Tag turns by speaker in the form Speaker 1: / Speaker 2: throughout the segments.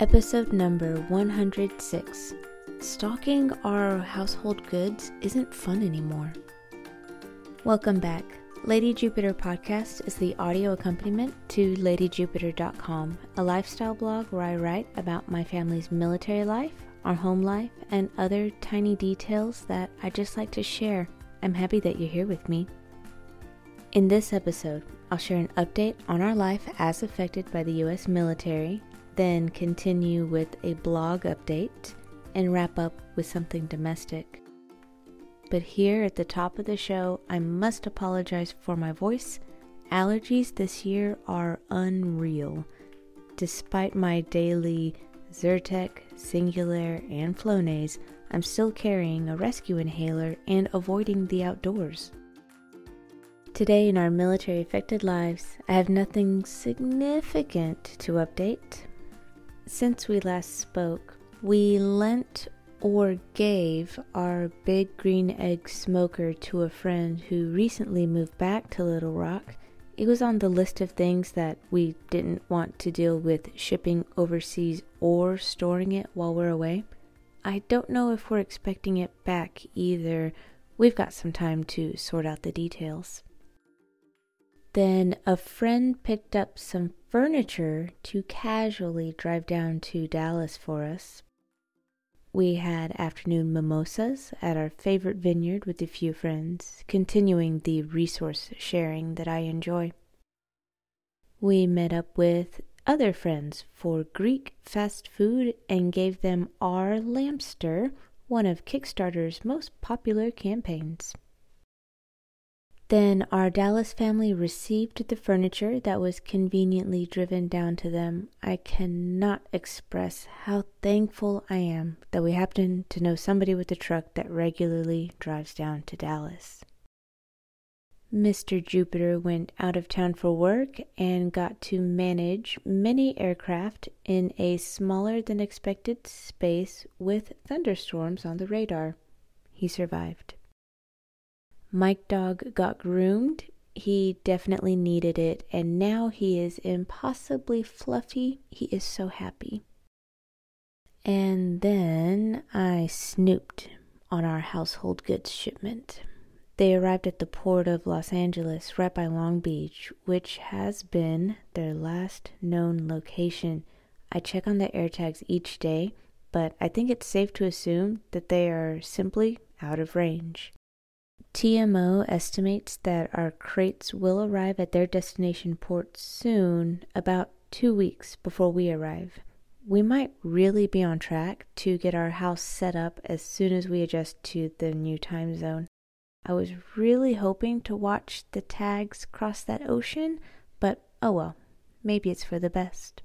Speaker 1: Episode number 106 Stalking our household goods isn't fun anymore. Welcome back. Lady Jupiter podcast is the audio accompaniment to ladyjupiter.com, a lifestyle blog where I write about my family's military life, our home life, and other tiny details that I just like to share. I'm happy that you're here with me. In this episode, I'll share an update on our life as affected by the U.S. military, then continue with a blog update, and wrap up with something domestic. But here at the top of the show, I must apologize for my voice. Allergies this year are unreal. Despite my daily Zyrtec, Singulair, and Flonase, I'm still carrying a rescue inhaler and avoiding the outdoors. Today, in our military affected lives, I have nothing significant to update. Since we last spoke, we lent or gave our big green egg smoker to a friend who recently moved back to Little Rock. It was on the list of things that we didn't want to deal with shipping overseas or storing it while we're away. I don't know if we're expecting it back either. We've got some time to sort out the details. Then a friend picked up some furniture to casually drive down to Dallas for us. We had afternoon mimosas at our favorite vineyard with a few friends, continuing the resource sharing that I enjoy. We met up with other friends for Greek fast food and gave them our Lamster, one of Kickstarter's most popular campaigns. Then our Dallas family received the furniture that was conveniently driven down to them. I cannot express how thankful I am that we happen to know somebody with a truck that regularly drives down to Dallas. Mr. Jupiter went out of town for work and got to manage many aircraft in a smaller than expected space with thunderstorms on the radar. He survived. Mike Dog got groomed. He definitely needed it, and now he is impossibly fluffy. He is so happy. And then I snooped on our household goods shipment. They arrived at the port of Los Angeles, right by Long Beach, which has been their last known location. I check on the air tags each day, but I think it's safe to assume that they are simply out of range. TMO estimates that our crates will arrive at their destination port soon, about two weeks before we arrive. We might really be on track to get our house set up as soon as we adjust to the new time zone. I was really hoping to watch the tags cross that ocean, but oh well, maybe it's for the best.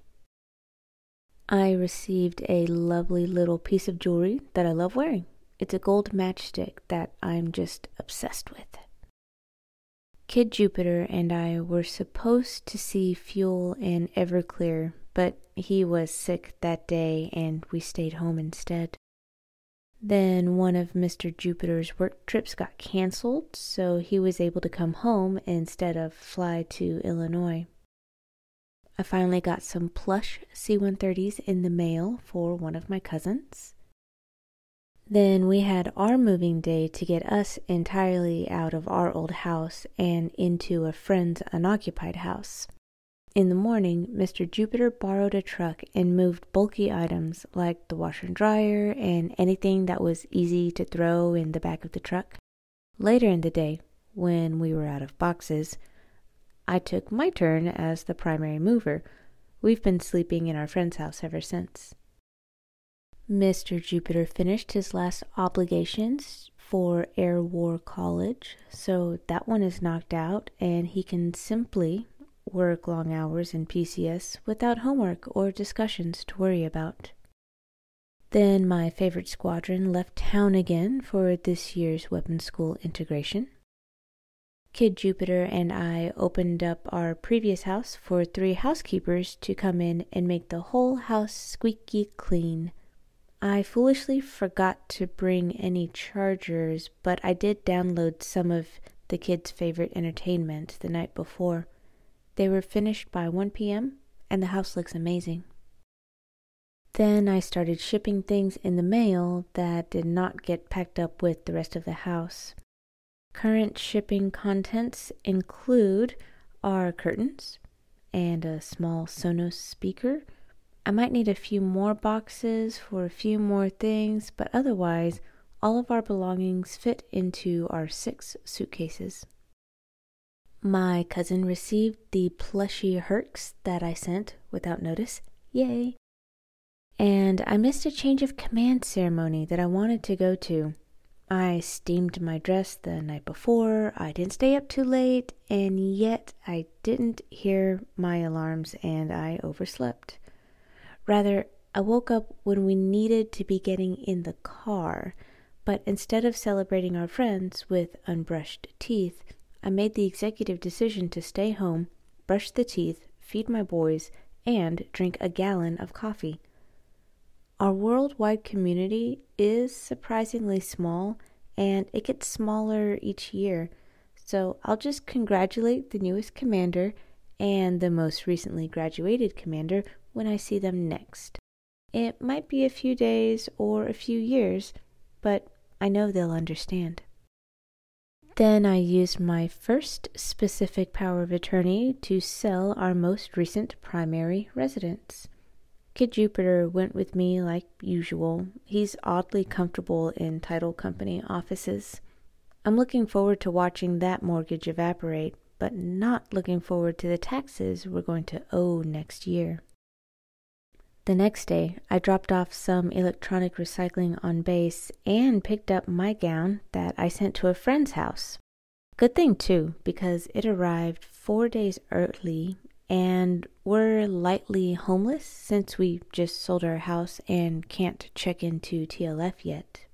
Speaker 1: I received a lovely little piece of jewelry that I love wearing. It's a gold matchstick that I'm just obsessed with. Kid Jupiter and I were supposed to see Fuel and Everclear, but he was sick that day and we stayed home instead. Then one of Mr. Jupiter's work trips got canceled, so he was able to come home instead of fly to Illinois. I finally got some plush C 130s in the mail for one of my cousins. Then we had our moving day to get us entirely out of our old house and into a friend's unoccupied house. In the morning, Mr. Jupiter borrowed a truck and moved bulky items like the washer and dryer and anything that was easy to throw in the back of the truck. Later in the day, when we were out of boxes, I took my turn as the primary mover. We've been sleeping in our friend's house ever since. Mr. Jupiter finished his last obligations for Air War College, so that one is knocked out, and he can simply work long hours in PCS without homework or discussions to worry about. Then my favorite squadron left town again for this year's weapons school integration. Kid Jupiter and I opened up our previous house for three housekeepers to come in and make the whole house squeaky clean. I foolishly forgot to bring any chargers, but I did download some of the kids' favorite entertainment the night before. They were finished by 1 p.m., and the house looks amazing. Then I started shipping things in the mail that did not get packed up with the rest of the house. Current shipping contents include our curtains and a small Sonos speaker. I might need a few more boxes for a few more things, but otherwise, all of our belongings fit into our six suitcases. My cousin received the plushy Hercs that I sent without notice. Yay! And I missed a change of command ceremony that I wanted to go to. I steamed my dress the night before, I didn't stay up too late, and yet I didn't hear my alarms and I overslept. Rather, I woke up when we needed to be getting in the car, but instead of celebrating our friends with unbrushed teeth, I made the executive decision to stay home, brush the teeth, feed my boys, and drink a gallon of coffee. Our worldwide community is surprisingly small and it gets smaller each year. So I'll just congratulate the newest commander and the most recently graduated commander when I see them next. It might be a few days or a few years, but I know they'll understand. Then I used my first specific power of attorney to sell our most recent primary residence. Kid Jupiter went with me like usual. He's oddly comfortable in title company offices. I'm looking forward to watching that mortgage evaporate, but not looking forward to the taxes we're going to owe next year. The next day, I dropped off some electronic recycling on base and picked up my gown that I sent to a friend's house. Good thing, too, because it arrived four days early and we're lightly homeless since we just sold our house and can't check into TLF yet.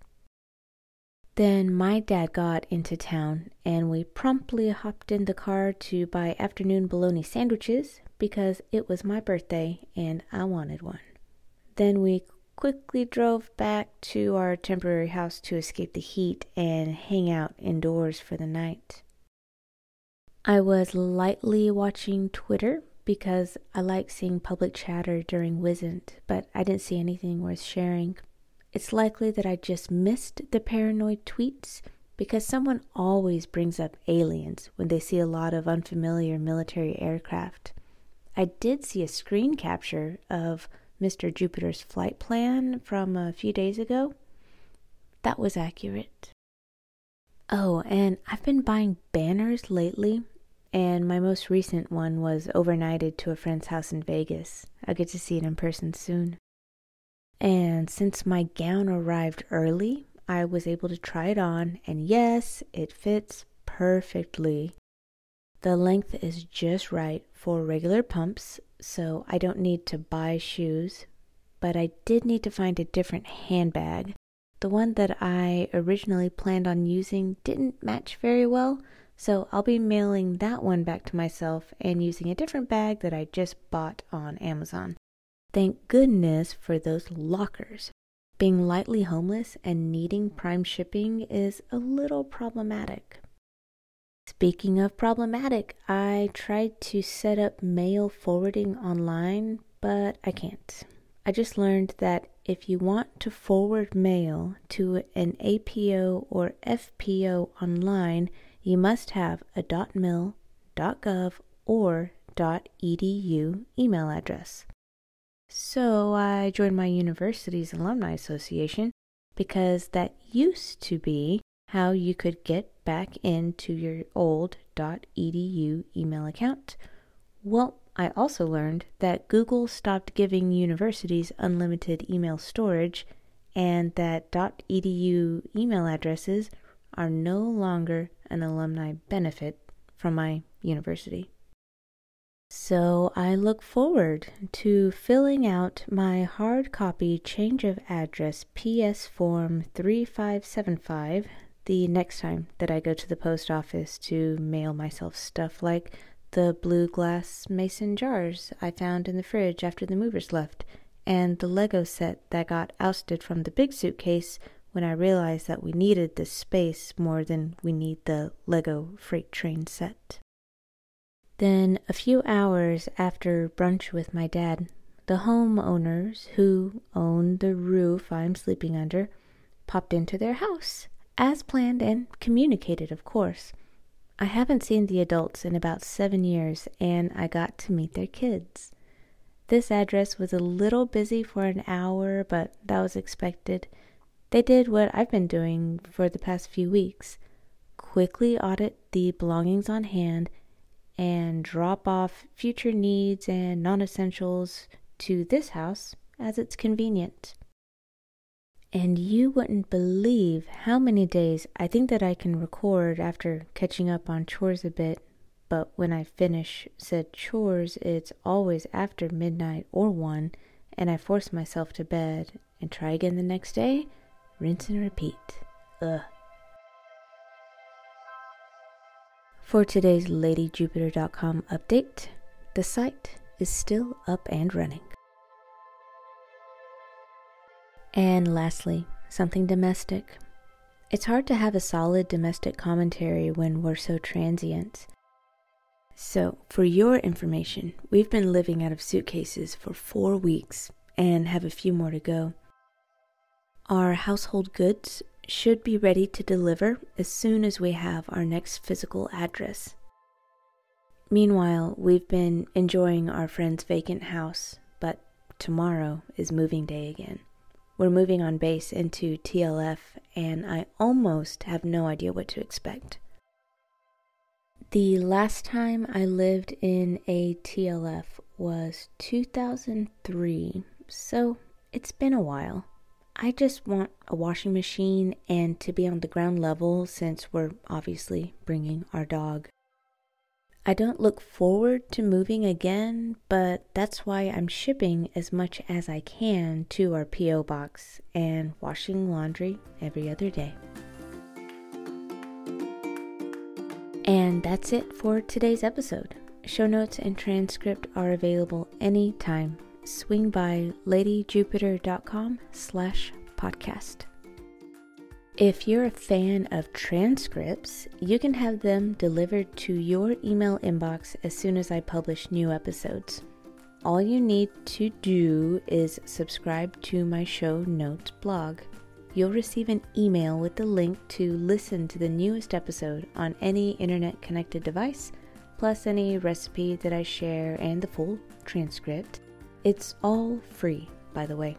Speaker 1: Then my dad got into town and we promptly hopped in the car to buy afternoon bologna sandwiches because it was my birthday and I wanted one. Then we quickly drove back to our temporary house to escape the heat and hang out indoors for the night. I was lightly watching Twitter because I like seeing public chatter during WSINT, but I didn't see anything worth sharing. It's likely that I just missed the paranoid tweets because someone always brings up aliens when they see a lot of unfamiliar military aircraft. I did see a screen capture of Mr. Jupiter's flight plan from a few days ago. That was accurate. Oh, and I've been buying banners lately, and my most recent one was overnighted to a friend's house in Vegas. I'll get to see it in person soon. And since my gown arrived early, I was able to try it on, and yes, it fits perfectly. The length is just right for regular pumps, so I don't need to buy shoes, but I did need to find a different handbag. The one that I originally planned on using didn't match very well, so I'll be mailing that one back to myself and using a different bag that I just bought on Amazon. Thank goodness for those lockers. Being lightly homeless and needing prime shipping is a little problematic. Speaking of problematic, I tried to set up mail forwarding online, but I can't. I just learned that if you want to forward mail to an APO or FPO online, you must have a .mil, .gov, or .edu email address. So I joined my university's alumni association because that used to be how you could get back into your old .edu email account. Well, I also learned that Google stopped giving universities unlimited email storage and that .edu email addresses are no longer an alumni benefit from my university. So I look forward to filling out my hard copy change of address PS form 3575 the next time that I go to the post office to mail myself stuff like the blue glass mason jars I found in the fridge after the movers left, and the Lego set that got ousted from the big suitcase when I realized that we needed this space more than we need the Lego freight train set. Then, a few hours after brunch with my dad, the homeowners who own the roof I'm sleeping under popped into their house, as planned and communicated, of course. I haven't seen the adults in about seven years, and I got to meet their kids. This address was a little busy for an hour, but that was expected. They did what I've been doing for the past few weeks quickly audit the belongings on hand and drop off future needs and non essentials to this house as it's convenient. And you wouldn't believe how many days I think that I can record after catching up on chores a bit. But when I finish said chores, it's always after midnight or one, and I force myself to bed and try again the next day, rinse and repeat. Ugh. For today's LadyJupiter.com update, the site is still up and running. And lastly, something domestic. It's hard to have a solid domestic commentary when we're so transient. So, for your information, we've been living out of suitcases for four weeks and have a few more to go. Our household goods should be ready to deliver as soon as we have our next physical address. Meanwhile, we've been enjoying our friend's vacant house, but tomorrow is moving day again. We're moving on base into TLF, and I almost have no idea what to expect. The last time I lived in a TLF was 2003, so it's been a while. I just want a washing machine and to be on the ground level since we're obviously bringing our dog. I don't look forward to moving again, but that's why I'm shipping as much as I can to our P.O. box and washing laundry every other day. And that's it for today's episode. Show notes and transcript are available anytime swing by ladyjupiter.com slash podcast. If you're a fan of transcripts, you can have them delivered to your email inbox as soon as I publish new episodes. All you need to do is subscribe to my show notes blog. You'll receive an email with the link to listen to the newest episode on any internet connected device, plus any recipe that I share and the full transcript. It's all free, by the way.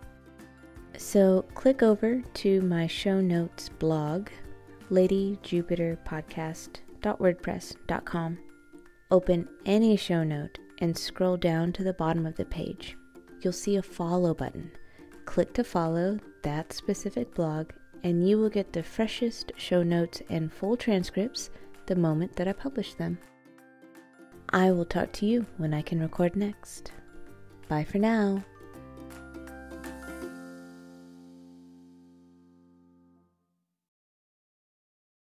Speaker 1: So click over to my show notes blog, ladyjupiterpodcast.wordpress.com. Open any show note and scroll down to the bottom of the page. You'll see a follow button. Click to follow that specific blog, and you will get the freshest show notes and full transcripts the moment that I publish them. I will talk to you when I can record next. Bye for now.